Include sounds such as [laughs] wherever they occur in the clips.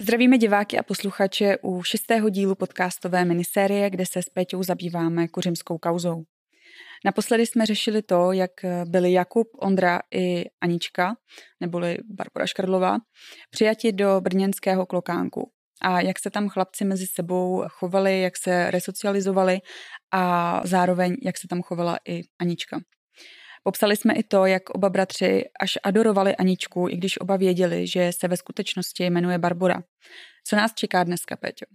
Zdravíme diváky a posluchače u šestého dílu podcastové minisérie, kde se s Péťou zabýváme kuřimskou kauzou. Naposledy jsme řešili to, jak byli Jakub, Ondra i Anička, neboli Barbara Škrdlová, přijati do brněnského klokánku a jak se tam chlapci mezi sebou chovali, jak se resocializovali a zároveň jak se tam chovala i Anička. Popsali jsme i to, jak oba bratři až adorovali Aničku, i když oba věděli, že se ve skutečnosti jmenuje Barbora. Co nás čeká dneska, Péťo?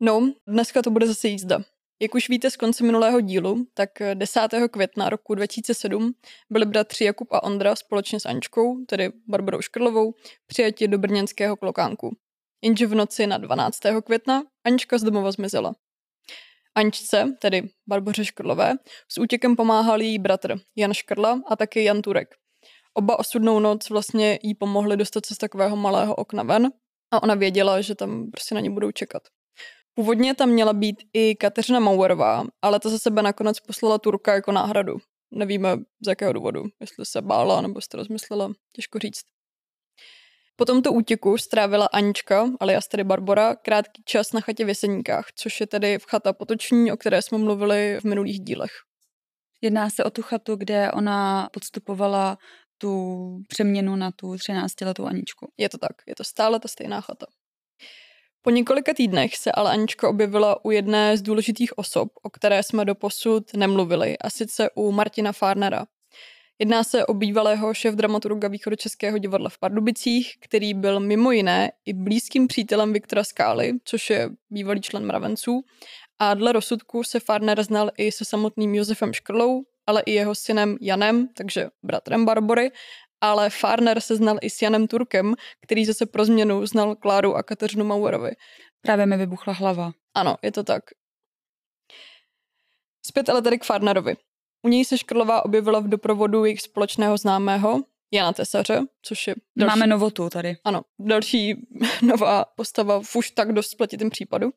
No, dneska to bude zase jízda. Jak už víte z konce minulého dílu, tak 10. května roku 2007 byli bratři Jakub a Ondra společně s Ančkou, tedy Barbarou Škrlovou, přijati do brněnského klokánku. Jenže v noci na 12. května Ančka z domova zmizela. Ančce, tedy Barboře Škrlové, s útěkem pomáhal její bratr Jan Škrla a taky Jan Turek. Oba osudnou noc vlastně jí pomohli dostat se z takového malého okna ven a ona věděla, že tam prostě na ně budou čekat. Původně tam měla být i Kateřina Mauerová, ale ta za sebe nakonec poslala Turka jako náhradu. Nevíme z jakého důvodu, jestli se bála nebo se to rozmyslela, těžko říct. Po tomto útěku strávila Anička, alias tedy Barbora, krátký čas na chatě v Jeseníkách, což je tedy v chata Potoční, o které jsme mluvili v minulých dílech. Jedná se o tu chatu, kde ona podstupovala tu přeměnu na tu 13-letou Aničku. Je to tak, je to stále ta stejná chata. Po několika týdnech se ale Anička objevila u jedné z důležitých osob, o které jsme doposud nemluvili, a sice u Martina Farnera. Jedná se o bývalého šéf dramaturga Východočeského divadla v Pardubicích, který byl mimo jiné i blízkým přítelem Viktora Skály, což je bývalý člen mravenců. A dle rozsudku se Farner znal i se samotným Josefem Škrlou, ale i jeho synem Janem, takže bratrem Barbory, ale Farner se znal i s Janem Turkem, který zase pro změnu znal Kláru a Kateřinu Mauerovi. Právě mi vybuchla hlava. Ano, je to tak. Zpět ale tady k Farnerovi. U něj se Škrlová objevila v doprovodu jejich společného známého, Jana Tesaře, což je další... Máme novotu tady. Ano, další [laughs] nová postava v už tak dost spletitém případu.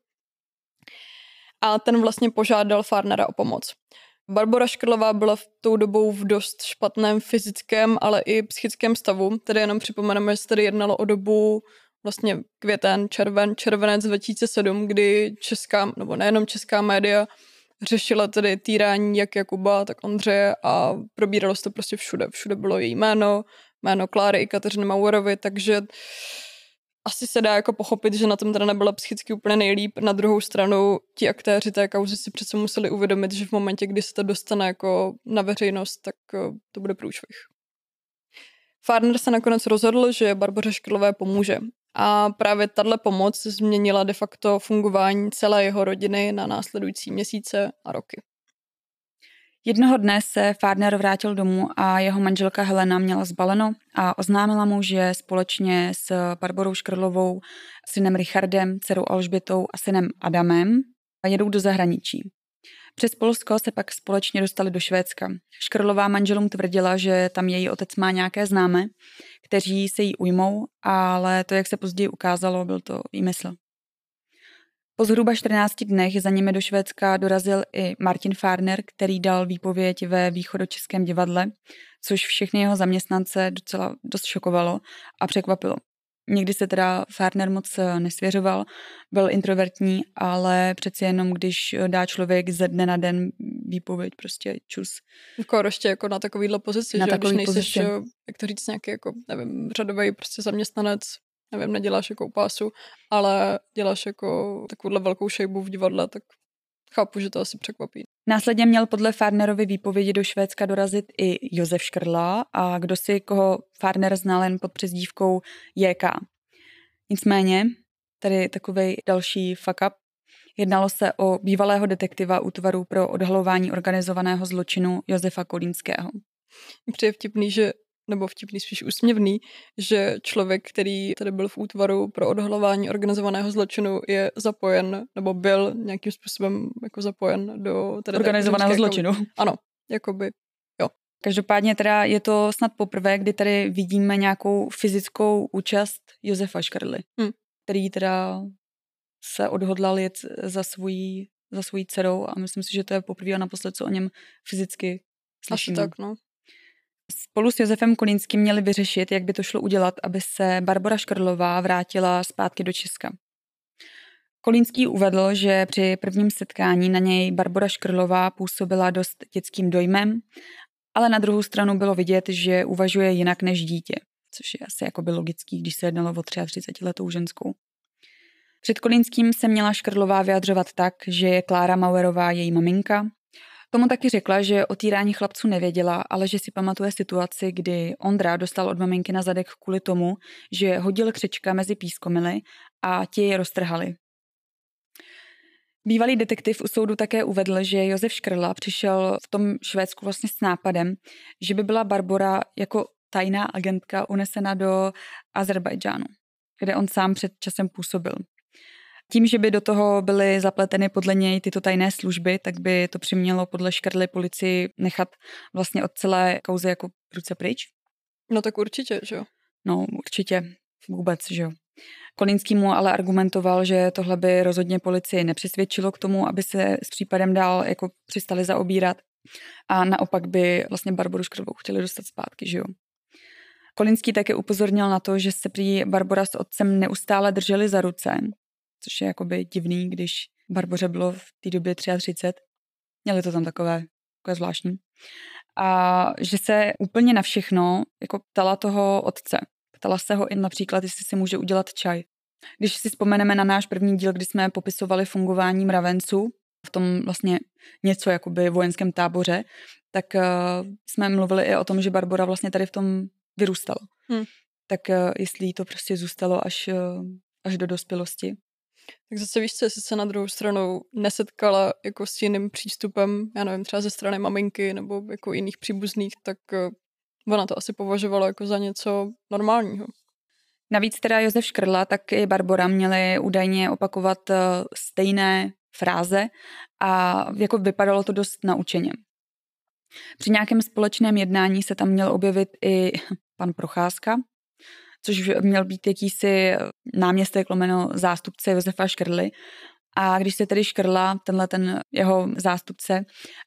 A ten vlastně požádal Farnera o pomoc. Barbara Škrlová byla v tou dobou v dost špatném fyzickém, ale i psychickém stavu. Tedy jenom připomeneme, že se tady jednalo o dobu vlastně květen, červen, červenec 2007, kdy česká, nebo nejenom česká média, řešila tedy týrání jak Jakuba, tak Ondřeje a probíralo se to prostě všude. Všude bylo její jméno, jméno Kláry i Kateřiny Mauerovi, takže asi se dá jako pochopit, že na tom teda nebyla psychicky úplně nejlíp. Na druhou stranu ti aktéři té kauzy si přece museli uvědomit, že v momentě, kdy se to dostane jako na veřejnost, tak eh, to bude průšvih. Farner se nakonec rozhodl, že Barboře Škrlové pomůže. A právě tahle pomoc změnila de facto fungování celé jeho rodiny na následující měsíce a roky. Jednoho dne se Farner vrátil domů a jeho manželka Helena měla zbaleno a oznámila mu, že společně s Barborou Škrlovou, synem Richardem, dcerou Alžbětou a synem Adamem jedou do zahraničí. Přes Polsko se pak společně dostali do Švédska. Škrlová manželům tvrdila, že tam její otec má nějaké známé, kteří se jí ujmou, ale to, jak se později ukázalo, byl to výmysl. Po zhruba 14 dnech za nimi do Švédska dorazil i Martin Farner, který dal výpověď ve východočeském divadle, což všechny jeho zaměstnance docela dost šokovalo a překvapilo. Nikdy se teda Farner moc nesvěřoval, byl introvertní, ale přeci jenom, když dá člověk ze dne na den výpověď, prostě čus. Jako ještě jako na takovýhle pozici, na že když nejseš, pozici. jak to říct, nějaký jako, nevím, řadový prostě zaměstnanec nevím, neděláš jako pásu, ale děláš jako takovouhle velkou šejbu v divadle, tak chápu, že to asi překvapí. Následně měl podle Farnerovy výpovědi do Švédska dorazit i Josef Škrla a kdo si koho Farner znal jen pod přezdívkou JK. Nicméně, tady takový další fuck up, Jednalo se o bývalého detektiva útvaru pro odhalování organizovaného zločinu Josefa Kolínského. Přijde vtipný, že nebo vtipný, spíš úsměvný, že člověk, který tady byl v útvaru pro odhalování organizovaného zločinu, je zapojen, nebo byl nějakým způsobem jako zapojen do tady organizovaného zločinu. Ano, jakoby, jo. Každopádně teda je to snad poprvé, kdy tady vidíme nějakou fyzickou účast Josefa Škrly, hmm. který teda se odhodlal jet za svojí, za svojí dcerou a myslím si, že to je poprvé a naposled, co o něm fyzicky slyšíme. Asi tak, no. Spolu s Josefem Kolínským měli vyřešit, jak by to šlo udělat, aby se Barbara Škrlová vrátila zpátky do Česka. Kolínský uvedl, že při prvním setkání na něj Barbara Škrlová působila dost dětským dojmem, ale na druhou stranu bylo vidět, že uvažuje jinak než dítě, což je asi jako by logický, když se jednalo o 33 letou ženskou. Před Kolínským se měla Škrlová vyjadřovat tak, že je Klára Mauerová její maminka. Tomu taky řekla, že o týrání chlapců nevěděla, ale že si pamatuje situaci, kdy Ondra dostal od maminky na zadek kvůli tomu, že hodil křečka mezi pískomily a ti je roztrhali. Bývalý detektiv u soudu také uvedl, že Josef Škrla přišel v tom Švédsku vlastně s nápadem, že by byla Barbora jako tajná agentka unesena do Azerbajdžánu, kde on sám před časem působil. Tím, že by do toho byly zapleteny podle něj tyto tajné služby, tak by to přimělo podle Škrly policii nechat vlastně od celé kauzy jako ruce pryč. No tak určitě, že jo? No určitě vůbec, že jo. Kolínský mu ale argumentoval, že tohle by rozhodně policii nepřisvědčilo k tomu, aby se s případem dál jako přistali zaobírat a naopak by vlastně Barboru Škrlovou chtěli dostat zpátky, že jo. Kolínský také upozornil na to, že se prý Barbora s otcem neustále drželi za ruce, což je jakoby divný, když Barboře bylo v té době 33. Měli to tam takové, takové zvláštní. A že se úplně na všechno jako ptala toho otce. Ptala se ho i například, jestli si může udělat čaj. Když si vzpomeneme na náš první díl, kdy jsme popisovali fungování mravenců, v tom vlastně něco jakoby vojenském táboře, tak uh, jsme mluvili i o tom, že Barbora vlastně tady v tom vyrůstala. Hmm. Tak uh, jestli jí to prostě zůstalo až, uh, až do dospělosti. Tak zase víš co, jestli se na druhou stranu nesetkala jako s jiným přístupem, já nevím, třeba ze strany maminky nebo jako jiných příbuzných, tak Ona to asi považovala jako za něco normálního. Navíc teda Josef Škrla, tak i Barbora měli údajně opakovat eh, stejné fráze a jako vypadalo to dost naučeně. Při nějakém společném jednání se tam měl objevit i [laughs] pan Procházka, což měl být jakýsi náměstek lomeno zástupce Josefa Škrly a když se tedy škrla tenhle ten jeho zástupce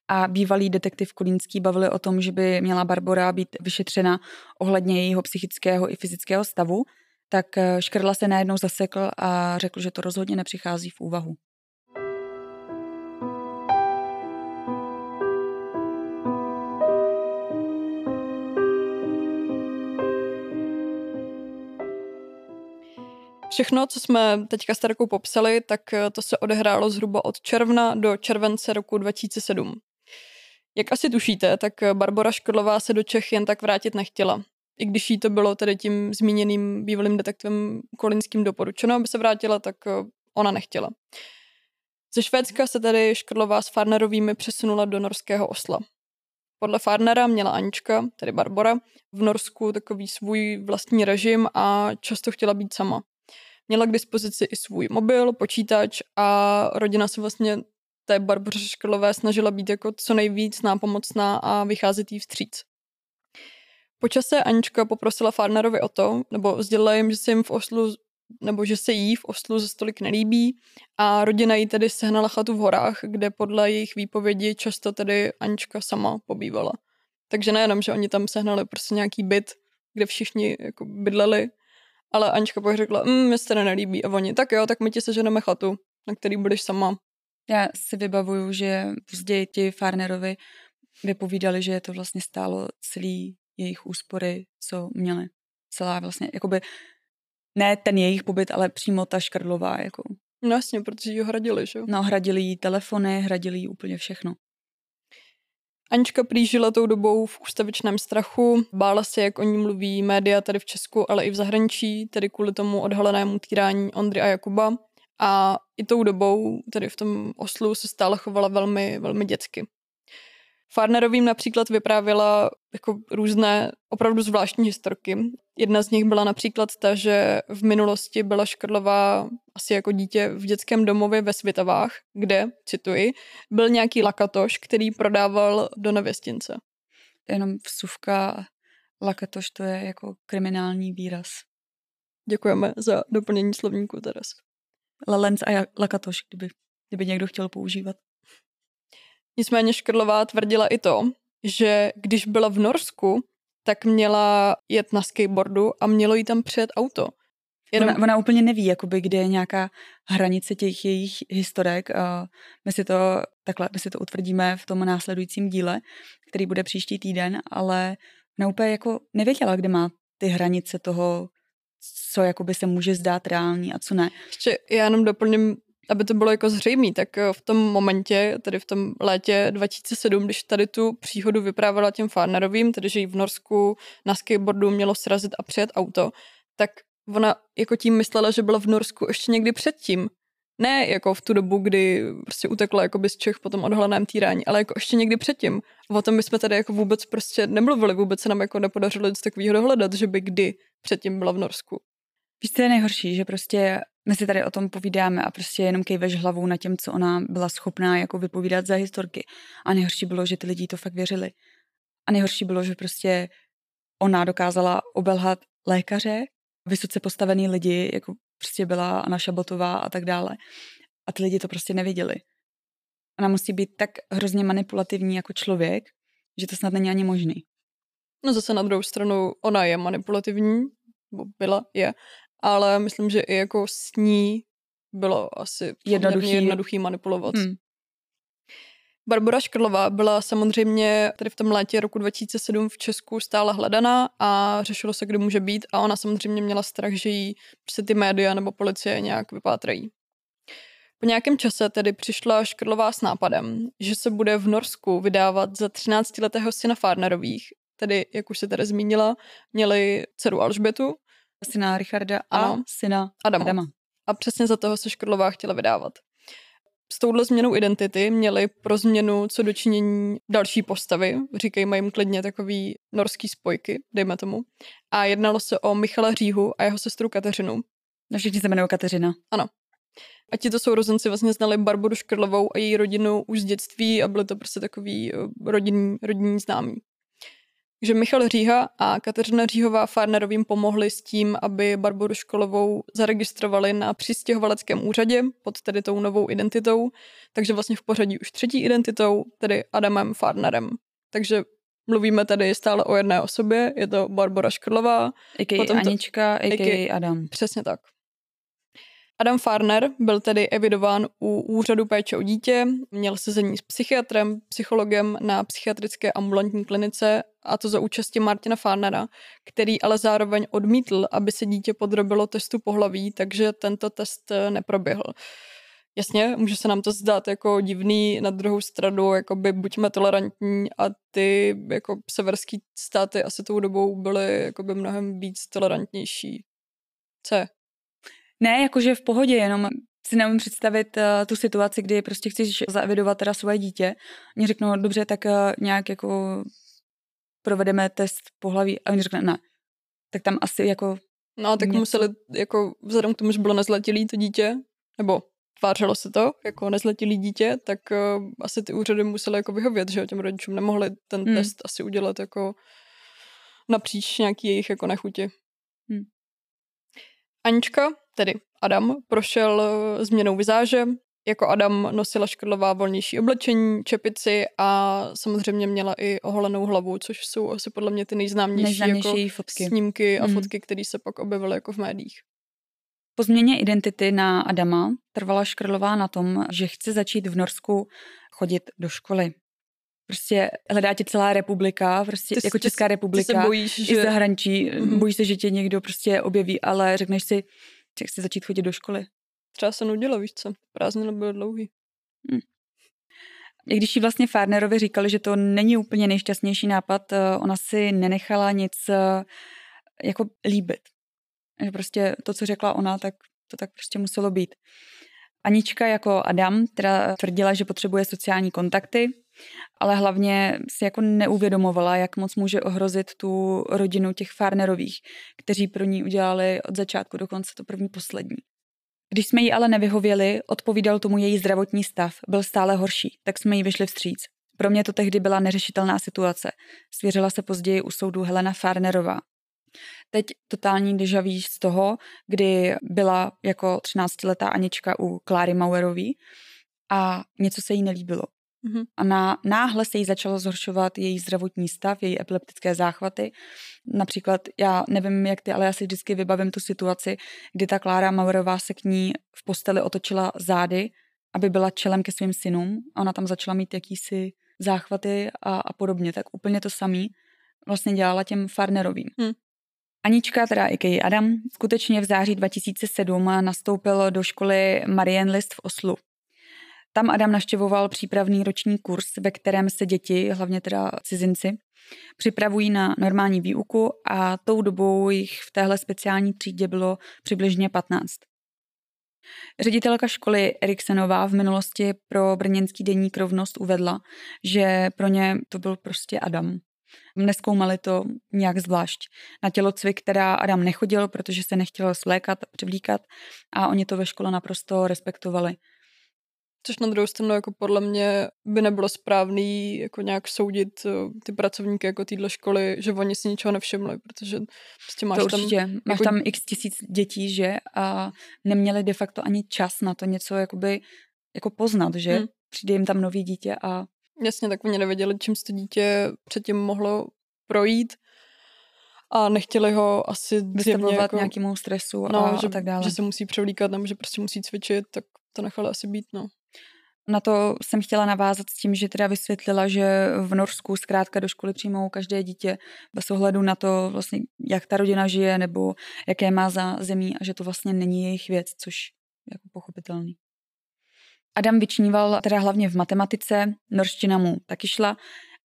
a bývalý detektiv Kolínský bavili o tom, že by měla Barbora být vyšetřena ohledně jejího psychického i fyzického stavu, tak eh, škrla se najednou zasekl a řekl, že to rozhodně nepřichází v úvahu. Všechno, co jsme teďka s Terkou popsali, tak eh, to se odehrálo zhruba od června do července roku 2007. Jak asi tušíte, tak eh, Barbara Škodlová se do Čech jen tak vrátit nechtěla. I když jí to bylo tedy tím zmíněným bývalým detektivem Kolinským doporučeno, aby se vrátila, tak eh, ona nechtěla. Ze Švédska se tedy Škodlová s Farnerovými přesunula do norského Osla. Podle Farnera měla Anička, tedy Barbara, v Norsku takový svůj vlastní režim a často chtěla být sama. Měla k dispozici i svůj mobil, počítač a rodina se vlastně té Barboře Škrlové snažila být jako co nejvíc nápomocná a vycházet jí vstříc. Po čase Anička poprosila Farnerovi o to, nebo sdělila jim, že se jim v Oslu nebo že se jí v Oslu ze stolik nelíbí a rodina jí tedy sehnala chatu v horách, kde podle jejich výpovědi často tedy Anička sama pobývala. Takže nejenom, že oni tam sehnali prostě nějaký byt, kde všichni jako bydleli, ale Anička pak řekla, mm, mě se to nelíbí. A oni, tak jo, tak my ti seženeme chatu, na který budeš sama. Já si vybavuju, že později ti Farnerovi vypovídali, že to vlastně stálo celý jejich úspory, co měli. Celá vlastně, jakoby, ne ten jejich pobyt, ale přímo ta Škrdlová, jako. No jasně, protože ji hradili, že jo? No, hradili jí telefony, hradili jí úplně všechno. Anička prý tou dobou v ústavičném strachu, bála se, jak o ní mluví média tady v Česku, ale i v zahraničí, tedy kvůli tomu odhalenému týrání Ondry a Jakuba. A i tou dobou, tedy v tom Oslu, se stále chovala velmi, velmi dětsky. Farnerovým například vyprávěla jako různé opravdu zvláštní historky. Jedna z nich byla například ta, že v minulosti byla Škrlová asi jako dítě v dětském domově ve Svitavách, kde, cituji, byl nějaký lakatoš, který prodával do nevěstince. jenom vsuvka lakatoš, to je jako kriminální výraz. Děkujeme za doplnění slovníku, Teres. Lalenc a lakatoš, kdyby, kdyby někdo chtěl používat. Nicméně Škrlová tvrdila i to, že když byla v Norsku, tak měla jet na skateboardu a mělo jí tam přijet auto. Jenom... Ona, ona úplně neví, jakoby, kde je nějaká hranice těch jejich historek. My si to takhle, my si to utvrdíme v tom následujícím díle, který bude příští týden, ale ona úplně jako nevěděla, kde má ty hranice toho, co jakoby se může zdát reální a co ne. Ještě já jenom doplním aby to bylo jako zřejmé, tak eh, v tom momentě, tedy v tom létě 2007, když tady tu příhodu vyprávěla těm Farnerovým, tedy že jí v Norsku na skateboardu mělo srazit a přijet auto, tak ona jako tím myslela, že byla v Norsku ještě někdy předtím. Ne jako v tu dobu, kdy prostě utekla jako z Čech po tom odhaleném týrání, ale jako ještě někdy předtím. O tom my jsme tady jako vůbec prostě nemluvili, vůbec se nám jako nepodařilo nic takového dohledat, že by kdy předtím byla v Norsku. Víš, co je nejhorší, že prostě my si tady o tom povídáme a prostě jenom kejveš hlavou na těm, co ona byla schopná jako vypovídat za historky. A nejhorší bylo, že ty lidi to fakt věřili. A nejhorší bylo, že prostě ona dokázala obelhat lékaře, vysoce postavený lidi, jako prostě byla Anna Šabotová a tak dále. A ty lidi to prostě nevěděli. Ona musí být tak hrozně manipulativní jako člověk, že to snad není ani možný. No zase na druhou stranu, ona je manipulativní, byla, je, ale myslím, že i jako s ní bylo asi jednoduchý, jednoduchý manipulovat. Hmm. Barbara Škrlová byla samozřejmě tady v tom létě roku 2007 v Česku stále hledaná a řešilo se, kdo může být a ona samozřejmě měla strach, že jí se ty média nebo policie nějak vypátrají. Po nějakém čase tedy přišla Škrlová s nápadem, že se bude v Norsku vydávat za 13-letého syna Farnerových, tedy, jak už se tady zmínila, měli dceru Alžbetu syna Richarda a ano. syna Adama. Adama. A přesně za toho se Škrlová chtěla vydávat. S touhle změnou identity měli pro změnu co dočinění další postavy, říkejme jim klidně takový norský spojky, dejme tomu. A jednalo se o Michala Říhu a jeho sestru Kateřinu. No všichni se jmenují Kateřina. Ano. A ti to sourozenci vlastně znali Barboru Škrlovou a její rodinu už z dětství a byly to prostě takový eh, rodinní, rodinní známí že Michal Říha a Kateřina Říhová Farnerovým pomohli s tím, aby Barboru Školovou zaregistrovali na přistěhovaleckém úřadě pod tedy tou novou identitou, takže vlastně v pořadí už třetí identitou, tedy Adamem Farnerem. Takže mluvíme tady stále o jedné osobě, je to Barbara Škrlová. A.k.a. Potom to, Anička, a.k.a. Adam. Přesně tak. Adam Farner byl tedy evidován u úřadu péče o dítě, měl sezení s psychiatrem, psychologem na psychiatrické ambulantní klinice a to za účasti Martina Farnera, který ale zároveň odmítl, aby se dítě podrobilo testu pohlaví, takže tento test eh, neproběhl. Jasně, může se nám to zdát jako divný, na druhou stranu, jakoby buďme tolerantní a ty jako severský státy asi tou dobou byly jakoby mnohem víc tolerantnější. Co ne, jakože v pohodě, jenom si neumím představit uh, tu situaci, kdy prostě chceš zaevidovat teda svoje dítě. Oni řeknou, dobře, tak uh, nějak jako provedeme test pohlaví a oni řekne, ne. Tak tam asi jako... No, tak něco... museli, jako vzhledem k tomu, že bylo nezletilý to dítě, nebo tvářilo se to jako nezletilý dítě, tak uh, asi ty úřady musely jako vyhovět, že těm rodičům nemohli ten hmm. test asi udělat jako napříč nějaký jejich jako nechuti. Hmm. Anička, tedy Adam, prošel eh, změnou vizáže. Jako Adam nosila škrlová volnější oblečení, čepici a samozřejmě měla i oholenou hlavu, což jsou asi podle mě ty nejznámější, nejznámější jako fotky. snímky a mm. fotky, které se pak objevily jako v médiích. Po změně identity na Adama trvala Škrlová na tom, že chce začít v Norsku chodit do školy. Prostě hledá tě celá republika, prostě ty, jako Česká republika, ty se bojíš, že... i zahraničí. Mm-hmm. Bojíš se, že tě někdo prostě objeví, ale řekneš si, že chci začít chodit do školy. Třeba se nudilo, víš co, prázdniny byly dlouhý. Hmm. I když jí vlastně Farnerovi říkali, že to není úplně nejšťastnější nápad, eh, ona si nenechala nic eh, jako líbit. Že prostě to, co řekla ona, tak to tak prostě muselo být. Anička jako Adam teda tvrdila, že potřebuje sociální kontakty, ale hlavně si jako neuvědomovala, jak moc může ohrozit tu rodinu těch Farnerových, kteří pro ní udělali od začátku do konce to první poslední. Když jsme jí ale nevyhověli, odpovídal tomu její zdravotní stav, byl stále horší, tak jsme jí vyšli vstříc. Pro mě to tehdy byla neřešitelná situace. Svěřila se později u soudu Helena Farnerová. Teď totální dejaví z toho, kdy byla jako 13-letá Anička u Kláry Mauerový a něco se jí nelíbilo. Mm-hmm. A na, náhle se jí začalo zhoršovat její zdravotní stav, její epileptické záchvaty. Například, já nevím, jak ty, ale já si vždycky vybavím tu situaci, kdy ta Klára Mauerová se k ní v posteli otočila zády, aby byla čelem ke svým synům a ona tam začala mít jakýsi záchvaty a, a podobně. Tak úplně to samý vlastně dělala těm Farnerovým. Hmm. Anička, teda i Adam, skutečně v září 2007 nastoupil do školy Marienlist v Oslu. Tam Adam naštěvoval přípravný roční kurz, ve kterém se děti, hlavně teda cizinci, připravují na normální výuku a tou dobou jich v téhle speciální třídě bylo přibližně 15. Ředitelka školy Eriksenová v minulosti pro brněnský denník rovnost uvedla, že pro ně to byl prostě Adam. Neskoumali to nějak zvlášť. Na tělocvik teda Adam nechodil, protože se nechtěl slékat, převlíkat a oni to ve škole naprosto respektovali. Což na druhou stranu jako podle mě by nebylo správný jako nějak soudit eh, ty pracovníky jako téhle školy, že oni si ničeho nevšimli, protože prostě máš to určitě. tam... Máš jako... tam x tisíc dětí, že? A neměli de facto ani čas na to něco jakoby jako poznat, že? Hmm. Přijde jim tam nový dítě a... Jasně, tak oni nevěděli, čím to dítě předtím mohlo projít a nechtěli ho asi vystavovat jako, nějakému stresu no, a, že, a tak dále. že se musí převlíkat nebo že prostě musí cvičit, tak to nechali asi být, no. Na to jsem chtěla navázat s tím, že teda vysvětlila, že v Norsku zkrátka do školy přijmou každé dítě bez ohledu na to, vlastně, jak ta rodina žije nebo jaké má za zemí a že to vlastně není jejich věc, což je jako pochopitelný. Adam vyčníval teda hlavně v matematice, norština mu taky šla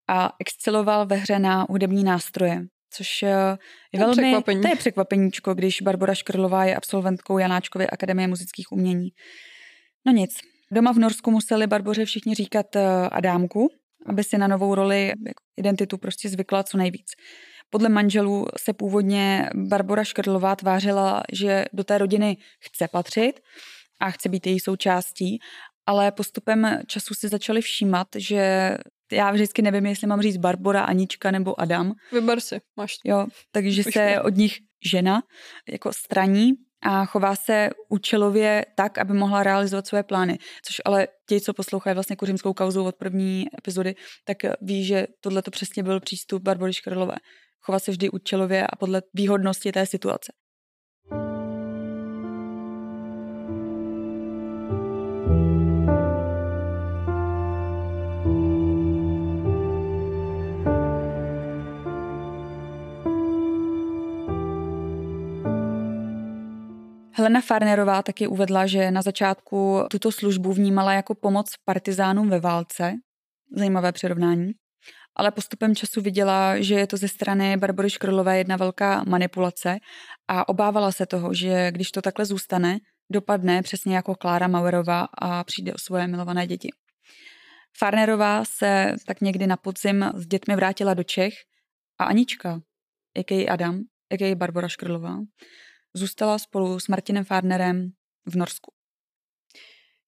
a exceloval ve hře na hudební nástroje, což eh, je to velmi... Překvapení. To je překvapeníčko, když Barbara Škrlová je absolventkou Janáčkovy akademie muzických umění. No nic, Doma v Norsku museli Barboře všichni říkat eh, Adámku, aby si na novou roli jako identitu prostě zvykla co nejvíc. Podle manželů se původně Barbara Škrlová tvářila, že do té rodiny chce patřit a chce být její součástí, ale postupem času si začali všímat, že já vždycky nevím, jestli mám říct Barbora, Anička nebo Adam. Vyber si, máš. Jo, takže se od nich žena jako straní a chová se účelově tak, aby mohla realizovat své plány. Což ale ti, co poslouchají vlastně kuřimskou kauzu od první epizody, tak ví, že tohle to přesně byl přístup Barbory Škrlové. Chovat se vždy účelově a podle výhodnosti té situace. Helena Farnerová taky uvedla, že na začátku tuto službu vnímala jako pomoc partizánům ve válce. Zajímavé přirovnání. Ale postupem času viděla, že je to ze strany Barbory Škrlové jedna velká manipulace a obávala se toho, že když to takhle zůstane, dopadne přesně jako Klára Mauerová a přijde o svoje milované děti. Farnerová se tak někdy na podzim s dětmi vrátila do Čech a Anička, jaký Adam, jaký Barbara Škrlová, zůstala spolu s Martinem Farnerem v Norsku.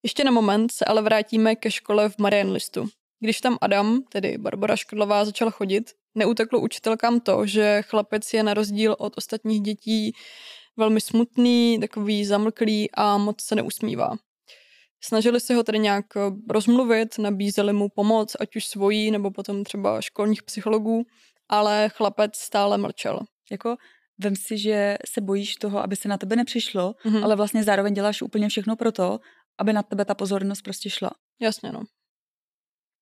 Ještě na moment se ale vrátíme ke škole v Marienlistu. Když tam Adam, tedy Barbara Škrlová, začal chodit, neuteklo učitelkám to, že chlapec je na rozdíl od ostatních dětí velmi smutný, takový zamlklý a moc se neusmívá. Snažili se ho tedy nějak rozmluvit, nabízeli mu pomoc, ať už svojí, nebo potom třeba školních psychologů, ale chlapec stále mlčel. Jako vem si, že se bojíš toho, aby se na tebe nepřišlo, mm-hmm. ale vlastně zároveň děláš úplně všechno pro to, aby na tebe ta pozornost prostě šla. Jasně, no.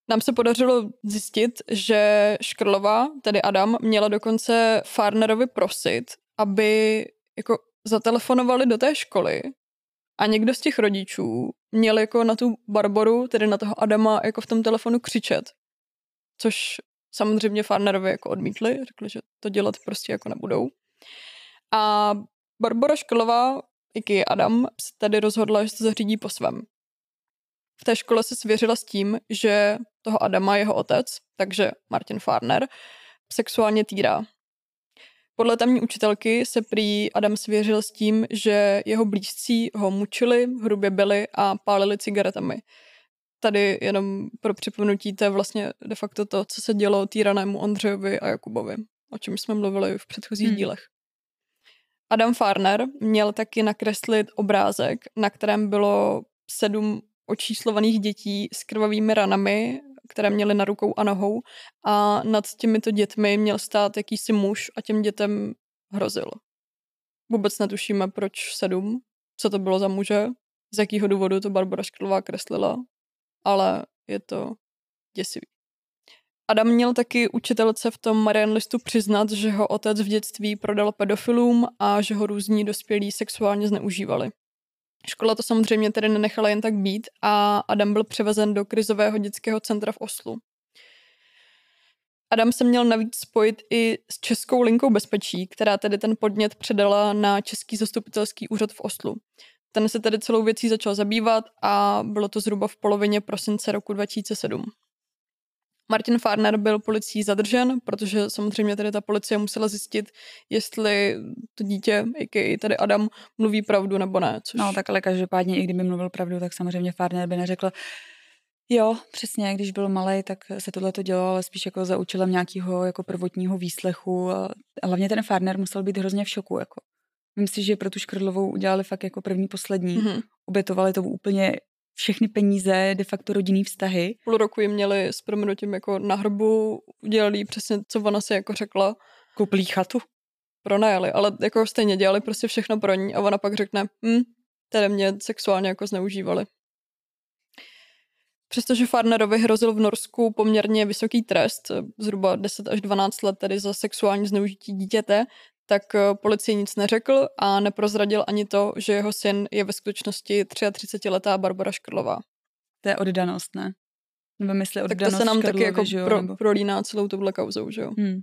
Nám se podařilo zjistit, že Škrlova, tedy Adam, měla dokonce Farnerovi prosit, aby jako zatelefonovali do té školy a někdo z těch rodičů měl jako na tu Barboru, tedy na toho Adama, jako v tom telefonu křičet. Což samozřejmě Farnerovi jako odmítli, řekli, že to dělat prostě jako nebudou. A Barbara Školová, i Adam, se tady rozhodla, že se zařídí po svém. V té škole se svěřila s tím, že toho Adama, jeho otec, takže Martin Farner, sexuálně týrá. Podle tamní učitelky se prý Adam svěřil s tím, že jeho blízcí ho mučili, hrubě byli a pálili cigaretami. Tady jenom pro připomenutí, to je vlastně de facto to, co se dělo týranému Ondřejovi a Jakubovi, o čem jsme mluvili v předchozích hmm. dílech. Adam Farner měl taky nakreslit obrázek, na kterém bylo sedm očíslovaných dětí s krvavými ranami, které měly na rukou a nohou a nad těmito dětmi měl stát jakýsi muž a těm dětem hrozil. Vůbec netušíme, proč sedm, co to bylo za muže, z jakého důvodu to Barbara Škrlová kreslila, ale je to děsivý. Adam měl taky učitelce v tom Marian listu přiznat, že ho otec v dětství prodal pedofilům a že ho různí dospělí sexuálně zneužívali. Škola to samozřejmě tedy nenechala jen tak být a Adam byl převezen do krizového dětského centra v Oslu. Adam se měl navíc spojit i s Českou linkou bezpečí, která tedy ten podnět předala na Český zastupitelský úřad v Oslu. Ten se tedy celou věcí začal zabývat a bylo to zhruba v polovině prosince roku 2007. Martin Farner byl policií zadržen, protože samozřejmě tady ta policie musela zjistit, jestli to dítě, i tady Adam, mluví pravdu nebo ne. Což... No tak ale každopádně, i kdyby mluvil pravdu, tak samozřejmě Farner by neřekl, Jo, přesně, když byl malý, tak se tohle to dělalo, ale spíš jako za účelem nějakého jako prvotního výslechu. A hlavně ten Farner musel být hrozně v šoku. Jako. Myslím si, že pro tu Škrlovou udělali fakt jako první, poslední. Mm-hmm. Obětovali to úplně všechny peníze, de facto rodinný vztahy. Půl roku jim měli s proměnutím jako na hrbu, udělali přesně, co ona si jako řekla. Koupili chatu. Pronajali, ale jako stejně dělali prostě všechno pro ní a ona pak řekne, hm, tady mě sexuálně jako zneužívali. Přestože Farnerovi hrozil v Norsku poměrně vysoký trest, zhruba 10 až 12 let tedy za sexuální zneužití dítěte, tak eh, policii nic neřekl a neprozradil ani to, že jeho syn je ve skutečnosti 33-letá Barbara Škrlová. To je oddanost, ne? Nebo mysli oddanost Tak to se nám Škrlovi, taky jako jo, pro, nebo... prolíná celou touhle kauzou, že jo? Hmm.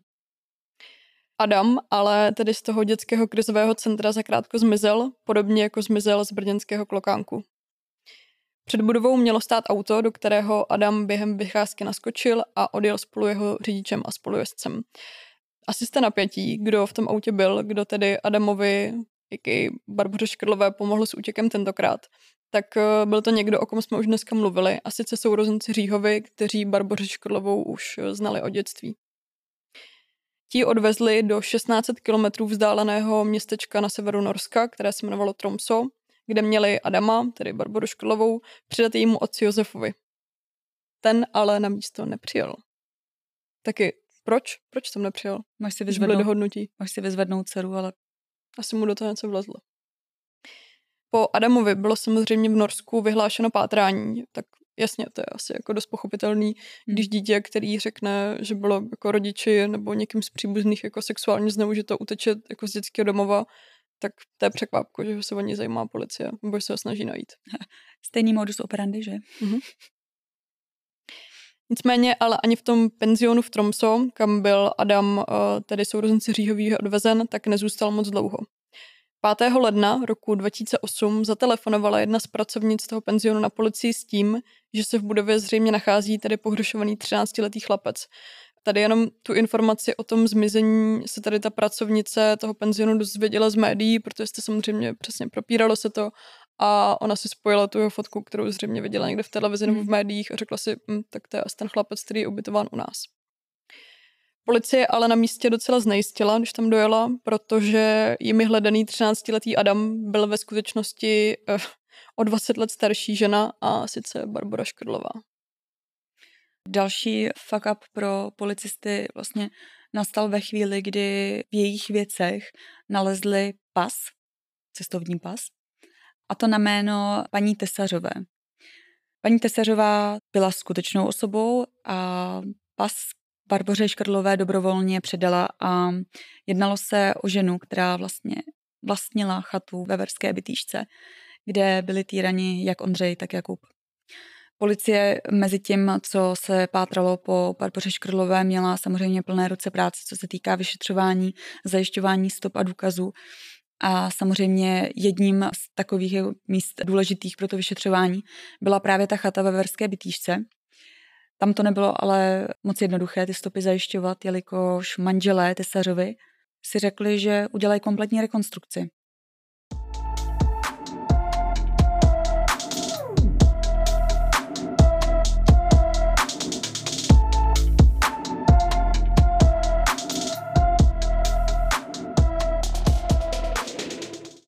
Adam ale tedy z toho dětského krizového centra zakrátko zmizel, podobně jako zmizel z brněnského klokánku. Před budovou mělo stát auto, do kterého Adam během vycházky naskočil a odjel spolu jeho řidičem a spolujezdcem asi jste napětí, kdo v tom autě byl, kdo tedy Adamovi, i Barboře Škrlové pomohl s útěkem tentokrát, tak eh, byl to někdo, o kom jsme už dneska mluvili, a sice sourozenci Říhovi, kteří Barboře Škrlovou už eh, znali od dětství. Ti odvezli do 16 kilometrů vzdáleného městečka na severu Norska, které se jmenovalo Tromso, kde měli Adama, tedy Barboru Škrlovou, přidat jejímu otci Josefovi. Ten ale na místo nepřijel. Taky proč? Proč jsem nepřijel? Máš si vyzvednout, dohodnutí. Máš si vyzvednout dceru, ale... Asi mu do toho něco vlezlo. Po Adamovi bylo samozřejmě v Norsku vyhlášeno pátrání, tak jasně, to je asi jako dost pochopitelný, hmm. když dítě, který řekne, že bylo jako rodiči nebo někým z příbuzných jako sexuálně zneužito uteče jako z dětského domova, tak to je překvapko, že se o ní zajímá policie, nebo se ho snaží najít. [laughs] Stejný modus operandi, že? Mm-hmm. Nicméně ale ani v tom penzionu v Tromso, kam byl Adam, eh, tedy sourozenci Říhový, odvezen, tak nezůstal moc dlouho. 5. ledna roku 2008 zatelefonovala jedna z pracovnic toho penzionu na policii s tím, že se v budově zřejmě nachází tedy pohřešovaný 13-letý chlapec. Tady jenom tu informaci o tom zmizení se tady ta pracovnice toho penzionu dozvěděla z médií, protože jste samozřejmě přesně propíralo se to a ona si spojila tu jeho fotku, kterou zřejmě viděla někde v televizi nebo v hmm. médiích a řekla si, hm, tak to je asi ten chlapec, který je ubytován u nás. Policie ale na místě docela znejistila, když tam dojela, protože jimi hledaný 13-letý Adam byl ve skutečnosti eh, o 20 let starší žena a sice Barbara Škodlová. Další fuck up pro policisty vlastně nastal ve chvíli, kdy v jejich věcech nalezli pas, cestovní pas, a to na jméno paní Tesařové. Paní Tesařová byla skutečnou osobou a pas Barboře Škrlové dobrovolně předala a jednalo se o ženu, která vlastně vlastnila chatu ve Verské bytýšce, kde byli týrani jak Ondřej, tak Jakub. Policie mezi tím, co se pátralo po Barboře Škrlové, měla samozřejmě plné ruce práce, co se týká vyšetřování, zajišťování stop a důkazů. A samozřejmě jedním z takových míst důležitých pro to vyšetřování byla právě ta chata ve Verské bytýšce. Tam to nebylo ale moc jednoduché ty stopy zajišťovat, jelikož manželé Tesařovi si řekli, že udělají kompletní rekonstrukci.